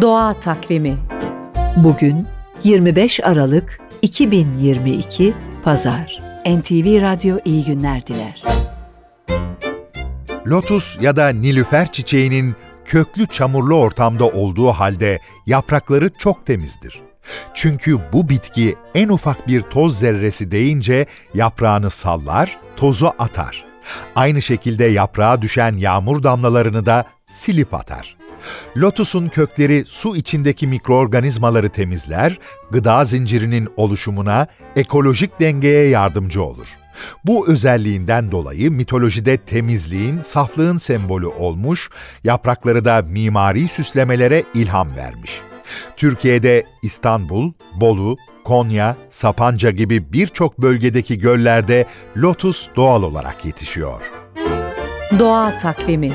Doğa Takvimi Bugün 25 Aralık 2022 Pazar. NTV Radyo iyi günler diler. Lotus ya da nilüfer çiçeğinin köklü çamurlu ortamda olduğu halde yaprakları çok temizdir. Çünkü bu bitki en ufak bir toz zerresi değince yaprağını sallar, tozu atar. Aynı şekilde yaprağa düşen yağmur damlalarını da silip atar. Lotusun kökleri su içindeki mikroorganizmaları temizler, gıda zincirinin oluşumuna, ekolojik dengeye yardımcı olur. Bu özelliğinden dolayı mitolojide temizliğin, saflığın sembolü olmuş, yaprakları da mimari süslemelere ilham vermiş. Türkiye'de İstanbul, Bolu, Konya, Sapanca gibi birçok bölgedeki göllerde lotus doğal olarak yetişiyor. Doğa Takvimi